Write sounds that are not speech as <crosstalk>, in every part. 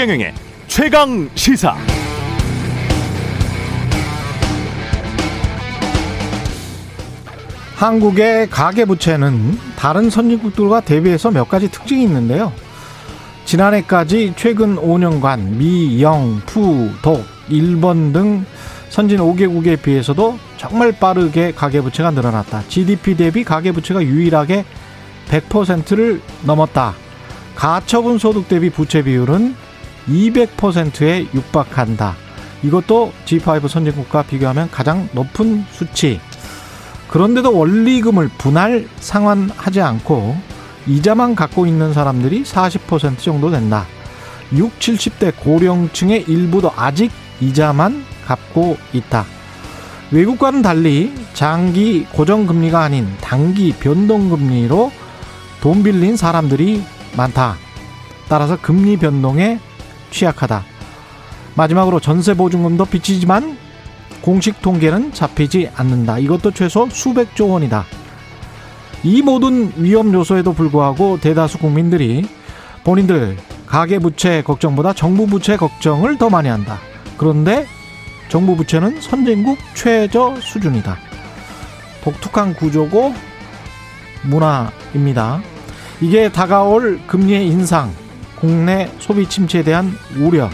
최경영의 최강 시사. 한국의 가계부채는 다른 선진국들과 대비해서 몇 가지 특징이 있는데요. 지난해까지 최근 5년간 미, 영, 푸, 독, 일본 등 선진 5개국에 비해서도 정말 빠르게 가계부채가 늘어났다. GDP 대비 가계부채가 유일하게 100%를 넘었다. 가처분 소득 대비 부채 비율은 200%에 육박한다. 이것도 G5 선진국과 비교하면 가장 높은 수치. 그런데도 원리금을 분할 상환하지 않고 이자만 갖고 있는 사람들이 40% 정도 된다. 6, 70대 고령층의 일부도 아직 이자만 갚고 있다. 외국과는 달리 장기 고정금리가 아닌 단기 변동금리로 돈 빌린 사람들이 많다. 따라서 금리 변동에 취약하다. 마지막으로 전세 보증금도 빚지지만 공식 통계는 잡히지 않는다. 이것도 최소 수백조 원이다. 이 모든 위험 요소에도 불구하고 대다수 국민들이 본인들 가계 부채 걱정보다 정부 부채 걱정을 더 많이 한다. 그런데 정부 부채는 선진국 최저 수준이다. 독특한 구조고 문화입니다. 이게 다가올 금리의 인상, 국내 소비 침체에 대한 우려,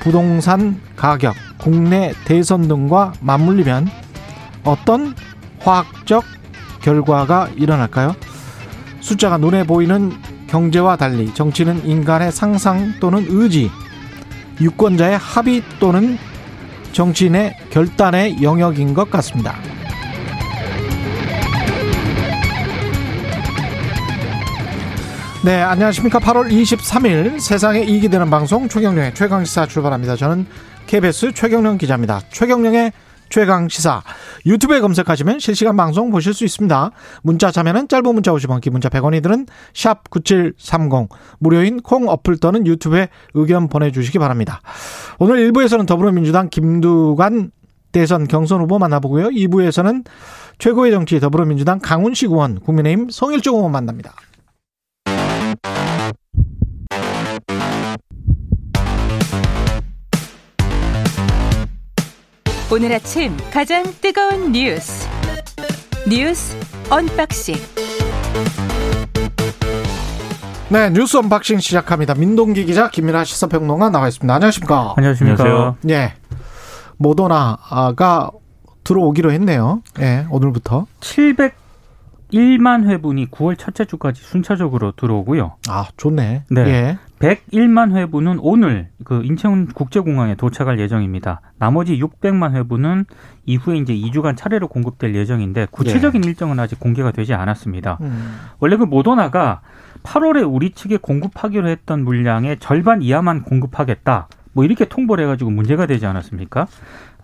부동산 가격, 국내 대선 등과 맞물리면 어떤 화학적 결과가 일어날까요? 숫자가 눈에 보이는 경제와 달리 정치는 인간의 상상 또는 의지, 유권자의 합의 또는 정치인의 결단의 영역인 것 같습니다. 네, 안녕하십니까. 8월 23일 세상에 이익이 되는 방송 최경령의 최강시사 출발합니다. 저는 KBS 최경령 기자입니다. 최경령의 최강시사 유튜브에 검색하시면 실시간 방송 보실 수 있습니다. 문자 참여는 짧은 문자 50원, 긴 문자 100원이 드는 샵 9730 무료인 콩 어플 또는 유튜브에 의견 보내주시기 바랍니다. 오늘 1부에서는 더불어민주당 김두관 대선 경선 후보 만나보고요. 2부에서는 최고의 정치 더불어민주당 강훈식 의원, 국민의힘 성일종 의원 만납니다. 오늘 아침 가장 뜨거운 뉴스 뉴스 unboxing 네, 뉴스 unboxing 시작합니다. 민동기 기자, 김민아 시사평론가 나와 있습니다. 안녕하십니까? 안녕하십니까? 예. 모더나가 들어오기로 했네요. 예, 오늘부터. 701만 회분이 9월 첫째 주까지 순차적으로 들어오고요. 아, 좋네. 네. 예. 101만 회분은 오늘 그 인천 국제공항에 도착할 예정입니다. 나머지 600만 회분은 이후에 이제 2주간 차례로 공급될 예정인데 구체적인 일정은 아직 공개가 되지 않았습니다. 음. 원래 그 모더나가 8월에 우리 측에 공급하기로 했던 물량의 절반 이하만 공급하겠다. 뭐 이렇게 통보를 해가지고 문제가 되지 않았습니까?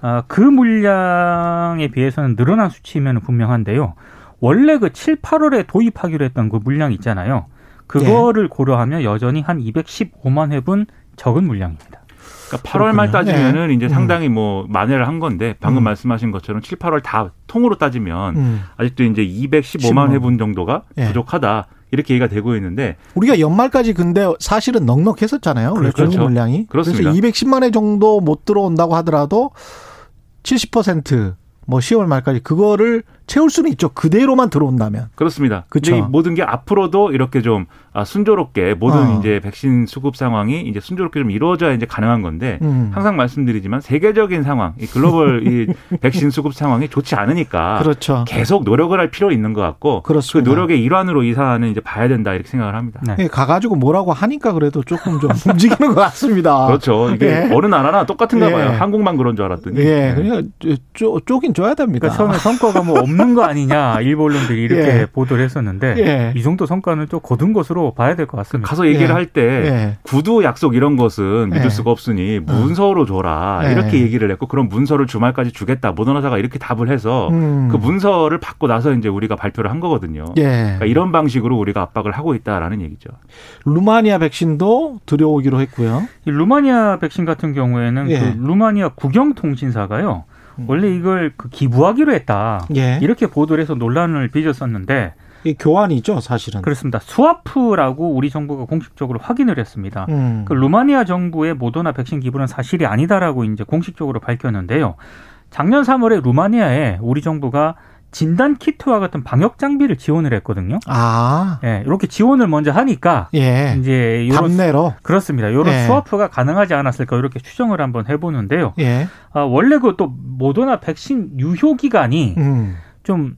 아, 그 물량에 비해서는 늘어난 수치면 분명한데요. 원래 그 7, 8월에 도입하기로 했던 그 물량 있잖아요. 그거를 고려하면 여전히 한 215만 회분 적은 물량입니다. 그러니까 8월 말 그렇군요. 따지면은 네. 이제 음. 상당히 뭐 만회를 한 건데 방금 음. 말씀하신 것처럼 7, 8월 다 통으로 따지면 음. 아직도 이제 215만 15만. 회분 정도가 예. 부족하다. 이렇게 얘기가 되고 있는데 우리가 연말까지 근데 사실은 넉넉했었잖아요. 원래 그렇죠. 공급 물량이. 그렇습니다. 그래서 210만 회 정도 못 들어온다고 하더라도 70%뭐 10월 말까지 그거를 채울 수는 있죠. 그대로만 들어온다면. 그렇습니다. 이 모든 게 앞으로도 이렇게 좀 아, 순조롭게 모든 어. 이제 백신 수급 상황이 이제 순조롭게 좀 이루어져야 이제 가능한 건데 음. 항상 말씀드리지만 세계적인 상황, 이 글로벌 이 <laughs> 백신 수급 상황이 좋지 않으니까 그렇죠. 계속 노력을 할 필요 있는 것 같고 그렇습니다. 그 노력의 일환으로 이 사안은 이제 봐야 된다 이렇게 생각을 합니다. 네. 예, 가가지고 뭐라고 하니까 그래도 조금 좀 <laughs> 움직이는 것 같습니다. 그렇죠. 이게 예. 어느 나라나 똑같은가 예. 봐요. 한국만 그런 줄 알았더니. 예, 네. 그러니까 쪼, 쪼긴 쪼야 됩니다. 그러니까 처음에 성과가 뭐 없는 <laughs> 거 아니냐 일부 언론들이 이렇게 예. 보도를 했었는데 예. 이 정도 성과는 좀 거둔 것으로 봐야 될 것 같습니다. 가서 얘기를 예. 할때 예. 구두 약속 이런 것은 믿을 예. 수가 없으니 문서로 줘라 예. 이렇게 얘기를 했고 그런 문서를 주말까지 주겠다 모더나사가 이렇게 답을 해서 음. 그 문서를 받고 나서 이제 우리가 발표를 한 거거든요. 예. 그러니까 이런 방식으로 우리가 압박을 하고 있다라는 얘기죠. 루마니아 백신도 들여오기로 했고요. 이 루마니아 백신 같은 경우에는 예. 그 루마니아 국영통신사가요. 음. 원래 이걸 그 기부하기로 했다. 예. 이렇게 보도를 해서 논란을 빚었었는데 이 교환이죠, 사실은. 그렇습니다. 스와프라고 우리 정부가 공식적으로 확인을 했습니다. 음. 그 루마니아 정부의 모더나 백신 기부는 사실이 아니다라고 이제 공식적으로 밝혔는데요. 작년 3월에 루마니아에 우리 정부가 진단 키트와 같은 방역 장비를 지원을 했거든요. 아, 예, 이렇게 지원을 먼저 하니까 예. 이제 요런 답례로. 그렇습니다. 요런 예. 스와프가 가능하지 않았을까 이렇게 추정을 한번 해보는데요. 예. 아, 원래 그 또 모더나 백신 유효 기간이 음. 좀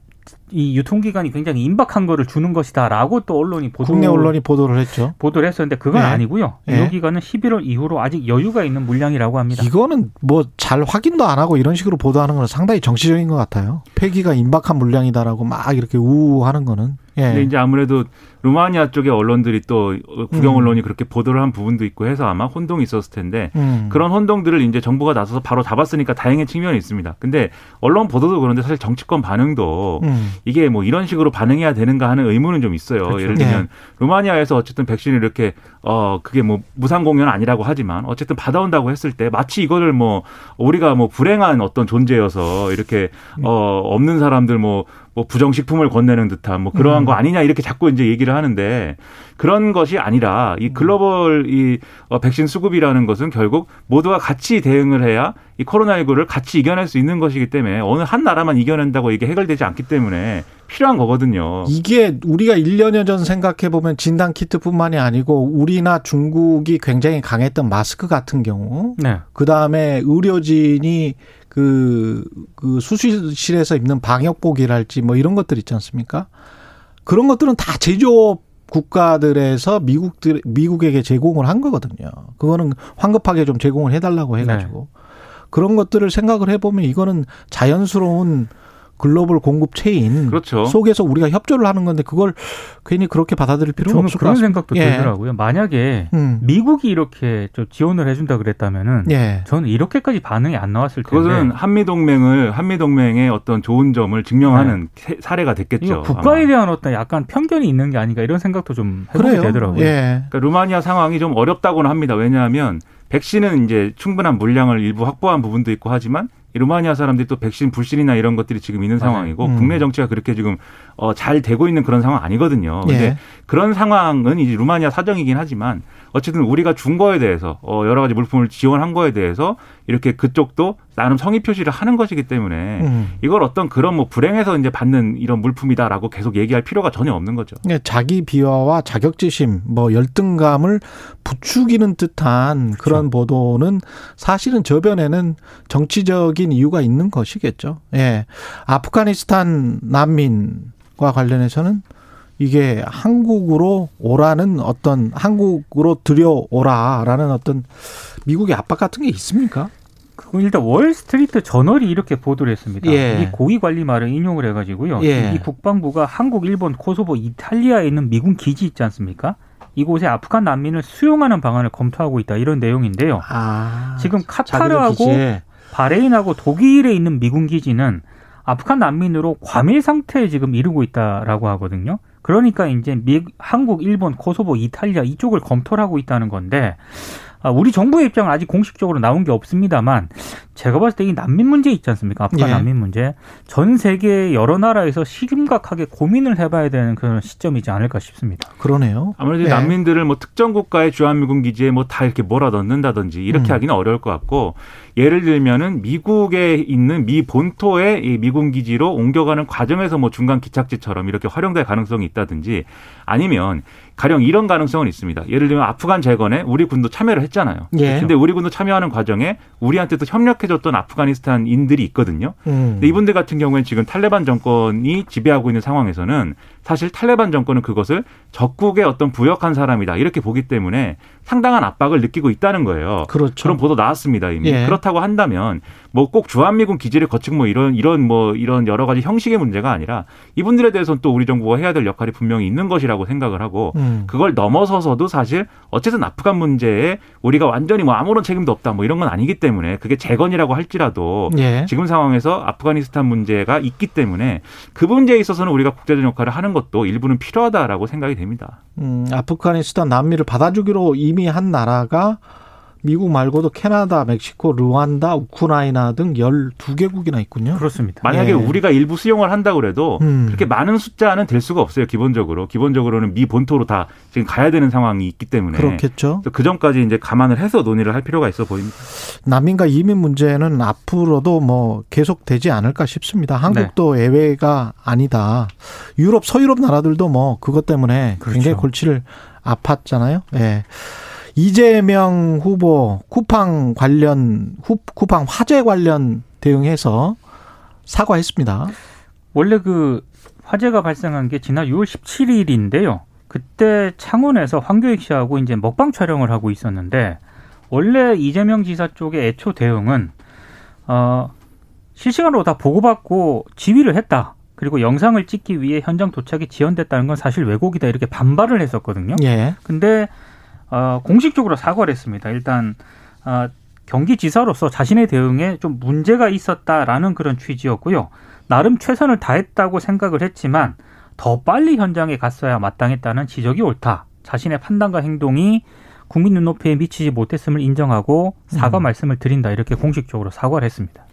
이 유통기간이 굉장히 임박한 거를 주는 것이다라고 또 언론이 보도 국내 언론이 보도를 했죠. 보도를 했었는데 그건 예. 아니고요. 예. 유효 기간은 11월 이후로 아직 여유가 있는 물량이라고 합니다. 이거는 뭐 잘 확인도 안 하고 이런 식으로 보도하는 건 상당히 정치적인 것 같아요. 폐기가 임박한 물량이다라고 막 이렇게 우하는 거는. 예. 근데 이제 아무래도 루마니아 쪽의 언론들이 또 국영 음. 언론이 그렇게 보도를 한 부분도 있고 해서 아마 혼동이 있었을 텐데 음. 그런 혼동들을 이제 정부가 나서서 바로 잡았으니까 다행인 측면이 있습니다. 근데 언론 보도도 그런데 사실 정치권 반응도 음. 이게 뭐 이런 식으로 반응해야 되는가 하는 의문은 좀 있어요. 그렇죠. 예를 들면 네. 루마니아에서 어쨌든 백신을 이렇게 어 그게 뭐 무상 공연 아니라고 하지만 어쨌든 받아온다고 했을 때 마치 이거를 뭐 우리가 뭐 불행한 어떤 존재여서 이렇게 어 없는 사람들 뭐뭐 부정식품을 건네는 듯한 뭐 그러한 음. 거 아니냐 이렇게 자꾸 이제 얘기를 하는데 그런 것이 아니라 이 글로벌 이 어, 백신 수급이라는 것은 결국 모두가 같이 대응을 해야 이 코로나19를 같이 이겨낼 수 있는 것이기 때문에 어느 한 나라만 이겨낸다고 이게 해결되지 않기 때문에 필요한 거거든요. 이게 우리가 1년여 전 생각해 보면 진단 키트뿐만이 아니고 우리나 중국이 굉장히 강했던 마스크 같은 경우 네. 그다음에 의료진이 그, 그 수술실에서 입는 방역복이랄지 뭐 이런 것들 있지 않습니까? 그런 것들은 다 제조업 국가들에서 미국들 미국에게 제공을 한 거거든요. 그거는 황급하게 좀 제공을 해달라고 해가지고 그런 것들을 생각을 해보면 이거는 자연스러운 글로벌 공급 체인 그렇죠. 속에서 우리가 협조를 하는 건데 그걸 괜히 그렇게 받아들일 필요는 없을 것 그런 같습니다. 생각도 예. 들더라고요. 만약에 음. 미국이 이렇게 좀 지원을 해준다 그랬다면은 예. 저는 이렇게까지 반응이 안 나왔을 텐데. 그것은 한미 동맹을 한미 동맹의 어떤 좋은 점을 증명하는 세- 사례가 됐겠죠. 국가에 아마. 대한 어떤 약간 편견이 있는 게 아닌가 이런 생각도 좀 해보게 그래요. 되더라고요. 예. 그러니까 루마니아 상황이 좀 어렵다고는 합니다. 왜냐하면 백신은 이제 충분한 물량을 일부 확보한 부분도 있고 하지만 이 루마니아 사람들이 또 백신 불신이나 이런 것들이 지금 있는. 상황이고 음. 국내 정치가 그렇게 지금 어, 잘 되고 있는 그런 상황 아니거든요. 근데 예. 그런 상황은 이제 루마니아 사정이긴 하지만 어쨌든 우리가 준 거에 대해서 어, 여러 가지 물품을 지원한 거에 대해서 이렇게 그쪽도 나름 성의 표시를 하는 것이기 때문에 음. 이걸 어떤 그런 뭐 불행해서 이제 받는 이런 물품이다라고 계속 얘기할 필요가 전혀 없는 거죠. 예, 자기 비하와 자격지심, 뭐 열등감을 부추기는 듯한 그런 보도는 사실은 저변에는 정치적인 이유가 있는 것이겠죠. 예. 아프가니스탄 난민과 관련해서는 이게 한국으로 오라는 어떤 한국으로 들여오라라는 어떤 미국의 압박 같은 게 있습니까? 그건 일단 월스트리트 저널이 이렇게 보도를 했습니다. 예. 이 고위 관리 말을 인용을 해가지고요. 예. 이 국방부가 한국, 일본, 코소보, 이탈리아에 있는 미군 기지 있지 않습니까? 이곳에 아프간 난민을 수용하는 방안을 검토하고 있다 이런 내용인데요. 아. 지금 카타르하고. 바레인하고 독일에 있는 미군 기지는 아프간 난민으로 과밀 상태에 지금 이르고 있다라고 하거든요. 그러니까 이제 미, 한국, 일본, 코소보, 이탈리아 이쪽을 검토를 하고 있다는 건데 아, 우리 정부의 입장은 아직 공식적으로 나온 게 없습니다만 제가 봤을 때 이 난민 문제 있지 않습니까? 아프간 예. 난민 문제 전 세계 여러 나라에서 심각하게 고민을 해봐야 되는 그런 시점이지 않을까 싶습니다. 그러네요. 아무래도 예. 난민들을 뭐 특정 국가의 주한미군 기지에 뭐 다 이렇게 몰아 넣는다든지 이렇게 음. 하기는 어려울 것 같고 예를 들면은 미국에 있는 미 본토의 이 미군 기지로 옮겨가는 과정에서 뭐 중간 기착지처럼 이렇게 활용될 가능성이 있다든지 아니면 가령 이런 가능성은 있습니다. 예를 들면 아프간 재건에 우리 군도 참여를 했잖아요. 예. 근데 우리 군도 참여하는 과정에 우리한테 또 협력해줬던 아프가니스탄인들이 있거든요. 음. 근데 이분들 같은 경우에는 지금 탈레반 정권이 지배하고 있는 상황에서는 사실 탈레반 정권은 그것을 적국의 어떤 부역한 사람이다 이렇게 보기 때문에 상당한 압박을 느끼고 있다는 거예요. 그렇죠. 그런 보도 나왔습니다 이미. 예. 그렇다고 한다면 뭐 꼭 주한미군 기지를 거치고 뭐 이런 이런 뭐 이런 여러 가지 형식의 문제가 아니라 이분들에 대해서는 또 우리 정부가 해야 될 역할이 분명히 있는 것이라고 생각을 하고 음. 그걸 넘어서서도 사실 어쨌든 아프간 문제에 우리가 완전히 뭐 아무런 책임도 없다 뭐 이런 건 아니기 때문에 그게 재건이라고 할지라도 예. 지금 상황에서 아프가니스탄 문제가 있기 때문에 그 문제에 있어서는 우리가 국제적 역할을 하는 것도 일부는 필요하다라고 생각이 됩니다. 음, 아프가니스탄 난민을 받아주기로 이미 한 나라가 미국 말고도 캐나다, 멕시코, 르완다, 우크라이나 등 12개국이나 있군요. 그렇습니다. 만약에 예. 우리가 일부 수용을 한다고 그래도 음. 그렇게 많은 숫자는 될 수가 없어요. 기본적으로. 기본적으로는 미 본토로 다 지금 가야 되는 상황이 있기 때문에. 그렇겠죠. 그 전까지 이제 감안을 해서 논의를 할 필요가 있어 보입니다. 난민과 이민 문제는 앞으로도 뭐 계속되지 않을까 싶습니다. 한국도 네. 예외가 아니다. 유럽, 서유럽 나라들도 뭐 그것 때문에 굉장히 그렇죠. 골치를 아팠잖아요. 예. 이재명 후보 쿠팡 관련 후, 쿠팡 화재 관련 대응해서 사과했습니다. 원래 그 화재가 발생한 게 지난 6월 17일인데요. 그때 창원에서 황교익 씨하고 이제 먹방 촬영을 하고 있었는데 원래 이재명 지사 쪽의 애초 대응은 어 실시간으로 다 보고받고 지휘를 했다. 그리고 영상을 찍기 위해 현장 도착이 지연됐다는 건 사실 왜곡이다 이렇게 반발을 했었거든요. 예. 근데 어, 공식적으로 사과를 했습니다. 일단 어, 경기지사로서 자신의 대응에 좀 문제가 있었다라는 그런 취지였고요. 나름 최선을 다했다고 생각을 했지만 더 빨리 현장에 갔어야 마땅했다는 지적이 옳다. 자신의 판단과 행동이 국민 눈높이에 미치지 못했음을 인정하고 사과 음. 말씀을 드린다 이렇게 공식적으로 사과를 했습니다.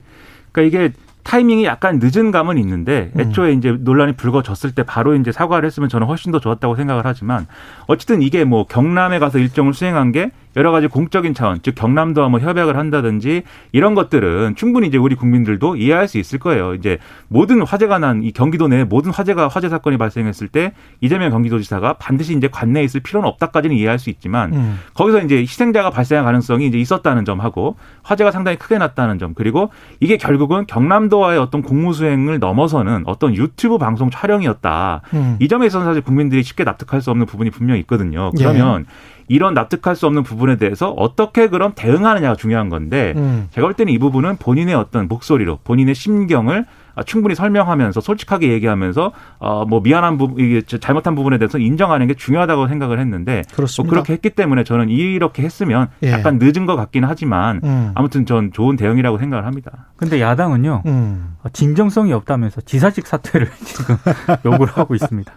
그러니까 이게 타이밍이 약간 늦은 감은 있는데 음. 애초에 이제 논란이 불거졌을 때 바로 이제 사과를 했으면 저는 훨씬 더 좋았다고 생각을 하지만 어쨌든 이게 뭐 경남에 가서 일정을 수행한 게 여러 가지 공적인 차원, 즉 경남도와 뭐 협약을 한다든지 이런 것들은 충분히 이제 우리 국민들도 이해할 수 있을 거예요. 이제 모든 화재가 난 이 경기도 내에 모든 화재가 화재 사건이 발생했을 때 이재명 경기도지사가 반드시 이제 관내에 있을 필요는 없다까지는 이해할 수 있지만 음. 거기서 이제 희생자가 발생할 가능성이 이제 있었다는 점하고 화재가 상당히 크게 났다는 점 그리고 이게 결국은 경남도와의 어떤 공무 수행을 넘어서는 어떤 유튜브 방송 촬영이었다. 음. 이 점에 있어서는 사실 국민들이 쉽게 납득할 수 없는 부분이 분명히 있거든요. 그러면 이런 납득할 수 없는 부분에 대해서 어떻게 그럼 대응하느냐가 중요한 건데 음. 제가 볼 때는 이 부분은 본인의 어떤 목소리로 본인의 심경을 아, 충분히 설명하면서 솔직하게 얘기하면서 어뭐 미안한 부분 이게 저- 잘못한 부분에 대해서 인정하는 게 중요하다고 생각을 했는데 뭐 그렇습니다. 그렇게 했기 때문에 저는 이렇게 했으면 예. 약간 늦은 것 같긴 하지만 음. 아무튼 전 좋은 대응이라고 생각을 합니다. 근데 야당은요 음. 진정성이 없다면서 지사직 사퇴를 <laughs> 지금 <laughs> 요구를 하고 있습니다.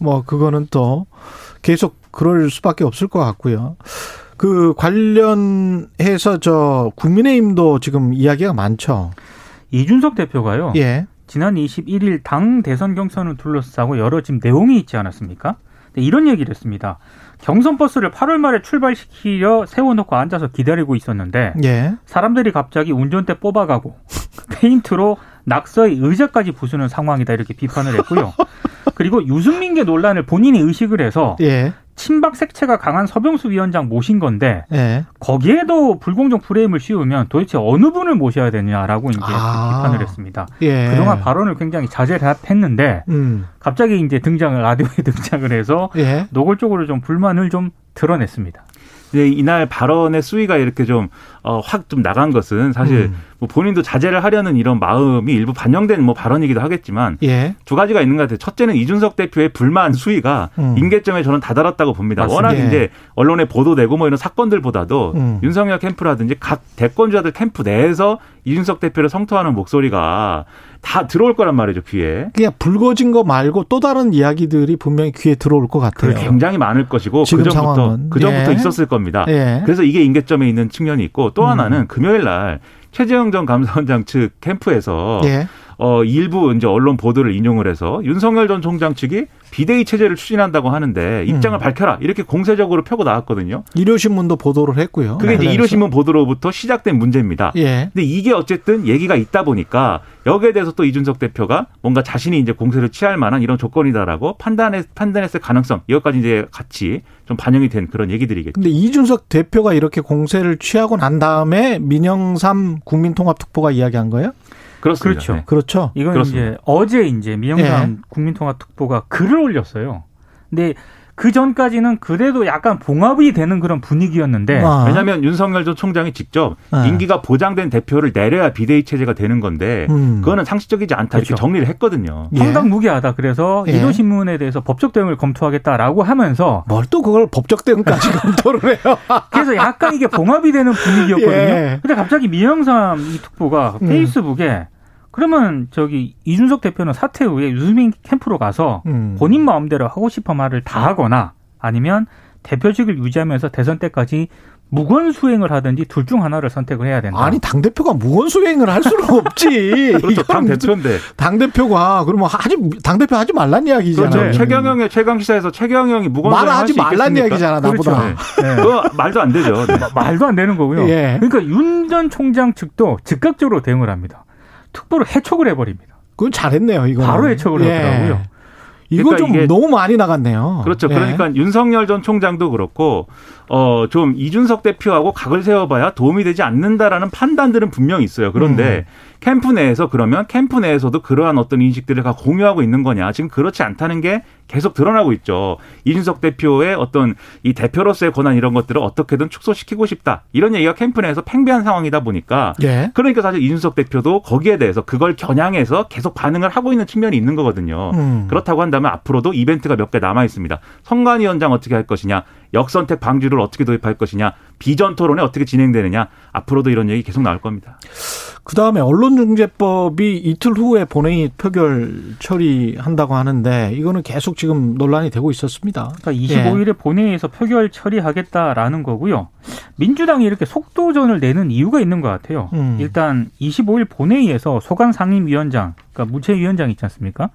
뭐 그거는 또 계속 그럴 수밖에 없을 것 같고요. 그 관련해서 저 국민의힘도 지금 이야기가 많죠. 이준석 대표가요. 예. 지난 21일 당 대선 경선을 둘러싸고 여러 지금 내용이 있지 않았습니까? 근데 이런 얘기를 했습니다. 경선 버스를 8월 말에 출발시키려 세워놓고 앉아서 기다리고 있었는데 예. 사람들이 갑자기 운전대 뽑아가고 <laughs> 페인트로 낙서의 의자까지 부수는 상황이다 이렇게 비판을 했고요. <laughs> 그리고 유승민계 논란을 본인이 의식을 해서 예. 친박 색채가 강한 서병수 위원장 모신 건데 예. 거기에도 불공정 프레임을 씌우면 도대체 어느 분을 모셔야 되냐라고 이제 아. 비판을 했습니다. 예. 그동안 발언을 굉장히 자제를 했는데 음. 갑자기 이제 등장을 라디오에 <laughs> 등장을 해서 예. 노골적으로 좀 불만을 좀 드러냈습니다. 근데 이날 발언의 수위가 이렇게 좀, 어, 확좀 나간 것은 사실 음. 뭐 본인도 자제를 하려는 이런 마음이 일부 반영된 뭐 발언이기도 하겠지만 예. 두 가지가 있는 것 같아요. 첫째는 이준석 대표의 불만 수위가 음. 임계점에 저는 다다랐다고 봅니다. 맞습니다. 워낙 예. 이제 언론에 보도되고 뭐 이런 사건들보다도 음. 윤석열 캠프라든지 각 대권주자들 캠프 내에서 이준석 대표를 성토하는 목소리가 다 들어올 거란 말이죠, 귀에. 그냥 불거진 거 말고 또 다른 이야기들이 분명히 귀에 들어올 것 같아요. 굉장히 많을 것이고 그 전부터. 그 전부터 예. 있었을 겁니다. 예. 그래서 이게 임계점에 있는 측면이 있고 또 음. 하나는 금요일 날 최재형 전 감사원장 측 캠프에서 예. 어 일부 이제 언론 보도를 인용을 해서 윤석열 전 총장 측이 비대위 체제를 추진한다고 하는데 입장을 음. 밝혀라 이렇게 공세적으로 펴고 나왔거든요. 일요신문도 보도를 했고요. 그게 이제 관련해서. 일요신문 보도로부터 시작된 문제입니다. 예. 근데 이게 어쨌든 얘기가 있다 보니까 여기에 대해서 또 이준석 대표가 뭔가 자신이 이제 공세를 취할 만한 이런 조건이다라고 판단했, 판단했을 가능성 이것까지 이제 같이 좀 반영이 된 그런 얘기들이겠죠. 근데 이준석 대표가 이렇게 공세를 취하고 난 다음에 민영삼 국민통합특보가 이야기한 거예요? 그렇습니다. 그렇죠. 네. 그렇죠. 이건 그렇습니다. 이제 어제 이제 미영삼 국민통합특보가 글을 올렸어요. 근데 그 전까지는 그래도 약간 봉합이 되는 그런 분위기였는데 아. 왜냐하면 윤석열 전 총장이 직접 네. 임기가 보장된 대표를 내려야 비대위 체제가 되는 건데 음. 그거는 상식적이지 않다 이렇게 그렇죠. 정리를 했거든요. 예. 황당무계하다. 그래서 예. 일요신문에 대해서 법적 대응을 검토하겠다라고 하면서 뭘 또 그걸 법적 대응까지 <laughs> 검토를 해요? 그래서 약간 이게 봉합이 되는 분위기였거든요. <laughs> 예. 근데 갑자기 미영삼 이 특보가 음. 페이스북에 그러면 저기 이준석 대표는 사퇴 후에 유승민 캠프로 가서 음. 본인 마음대로 하고 싶은 말을 다 하거나 아니면 대표직을 유지하면서 대선 때까지 무건 수행을 하든지 둘 중 하나를 선택을 해야 된다. 아니 당 대표가 무건 수행을 할 수는 없지. <laughs> 그렇죠. 당 대표인데. 당 대표가 그러면 하지 당 대표 하지 말란 이야기잖아요. 그렇죠. 최경영의 최강 시사에서 최경영이 무건 수행 말하지 말란 이야기잖아 나보다. 그렇죠. 네. 그거 말도 안 되죠. 네. <laughs> 말도 안 되는 거고요. 예. 그러니까 윤 전 총장 측도 즉각적으로 대응을 합니다. 특보를 해촉을 해버립니다. 그건 잘했네요. 이거 바로 해촉을 예. 하더라고요. 이거 그러니까 좀 너무 많이 나갔네요. 그렇죠. 예. 그러니까 윤석열 전 총장도 그렇고 어 좀 이준석 대표하고 각을 세워봐야 도움이 되지 않는다라는 판단들은 분명히 있어요. 그런데 캠프 내에서 그러면 캠프 내에서도 그러한 어떤 인식들을 다 공유하고 있는 거냐? 지금 그렇지 않다는 게 계속 드러나고 있죠. 이준석 대표의 어떤 이 대표로서의 권한 이런 것들을 어떻게든 축소시키고 싶다. 이런 얘기가 캠프 내에서 팽배한 상황이다 보니까 예. 그러니까 사실 이준석 대표도 거기에 대해서 그걸 겨냥해서 계속 반응을 하고 있는 측면이 있는 거거든요. 음. 그렇다고 한다면 앞으로도 이벤트가 몇 개 남아 있습니다. 선관위원장 어떻게 할 것이냐, 역선택 방지를 어떻게 도입할 것이냐, 비전 토론에 어떻게 진행되느냐, 앞으로도 이런 얘기 계속 나올 겁니다. 그 다음에 언론중재법이 이틀 후에 본회의 표결 처리한다고 하는데 이거는 계속 지금 논란이 되고 있었습니다. 그러니까 25일에 본회의에서 표결 처리하겠다라는 거고요. 민주당이 이렇게 속도전을 내는 이유가 있는 것 같아요. 음. 일단 25일 본회의에서 소강 상임위원장, 그러니까 무채위원장 있지 않습니까?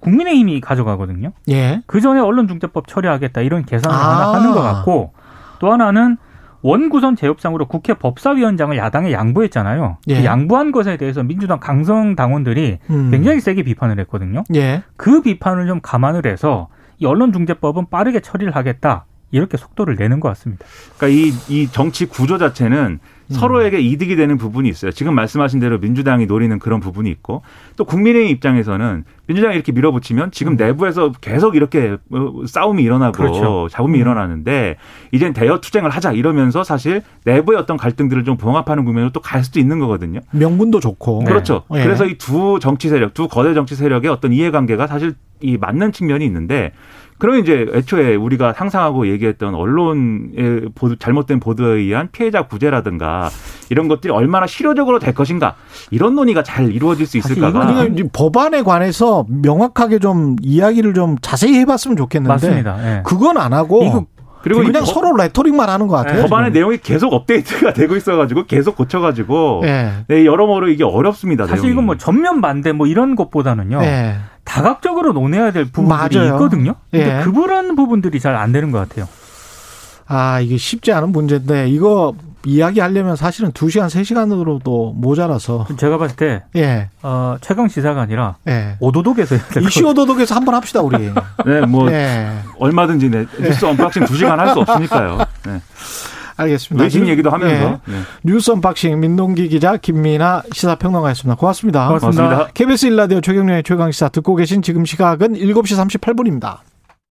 국민의힘이 가져가거든요. 예. 그 전에 언론중재법 처리하겠다 이런 계산을 아. 하나 하는 것 같고 또 하나는 원구성 제협상으로 국회 법사위원장을 야당에 양보했잖아요. 예. 그 양보한 것에 대해서 민주당 강성 당원들이 음. 굉장히 세게 비판을 했거든요. 예. 그 비판을 좀 감안을 해서 이 언론중재법은 빠르게 처리를 하겠다 이렇게 속도를 내는 것 같습니다. 그러니까 이, 이 정치 구조 자체는 음. 서로에게 이득이 되는 부분이 있어요. 지금 말씀하신 대로 민주당이 노리는 그런 부분이 있고 또 국민의힘 입장에서는 민주당이 이렇게 밀어붙이면 지금 내부에서 계속 이렇게 어, 싸움이 일어나고 그렇죠. 잡음이 일어나는데 이젠 대여 투쟁을 하자 이러면서 사실 내부의 어떤 갈등들을 좀 봉합하는 국면으로 또 갈 수도 있는 거거든요. 명분도 좋고. 그렇죠. 예. 그래서 이 두 정치 세력, 두 거대 정치 세력의 어떤 이해관계가 사실 이 맞는 측면이 있는데 그러면 이제 애초에 우리가 상상하고 얘기했던 언론의 보도, 잘못된 보도에 의한 피해자 구제라든가 이런 것들이 얼마나 실효적으로 될 것인가 이런 논의가 잘 이루어질 수 있을까가 법안에 관해서 명확하게 좀 이야기를 좀 자세히 해봤으면 좋겠는데 맞습니다. 예. 그건 안 하고 그리고 그냥 이 법- 서로 레토릭만 하는 것 같아요. 법안의. 내용이 계속 업데이트가 <laughs> 되고 있어가지고 계속 고쳐가지고 예. 네, 여러모로 이게 어렵습니다. 사실 내용이. 이건 뭐 전면 반대 뭐 이런 것보다는요. 예. 다각적으로 논해야 될 부분들이 맞아요. 있거든요. 근데 예. 그런 부분들이 잘 안 되는 것 같아요. 아, 이게 쉽지 않은 문제인데 이거 이야기하려면 사실은 2시간, 3시간으로도 모자라서 제가 봤을 때 예. 어, 최강 시사가 아니라 예. 오도독에서 해야 될것 이슈 오도독에서 한번 합시다, 우리. <laughs> 네, 뭐 예. 얼마든지 네, 뉴스 unboxing 두 시간 할 수 없으니까요. <laughs> 네. 알겠습니다. 외신 뉴- 얘기도 하면서. 예. 네. 뉴스 unboxing 민동기 기자 김민아 시사평론가였습니다. 고맙습니다. 고맙습니다. 고맙습니다. KBS 일라디오 최경영의 최강시사 듣고 계신 지금 시각은 7시 38분입니다.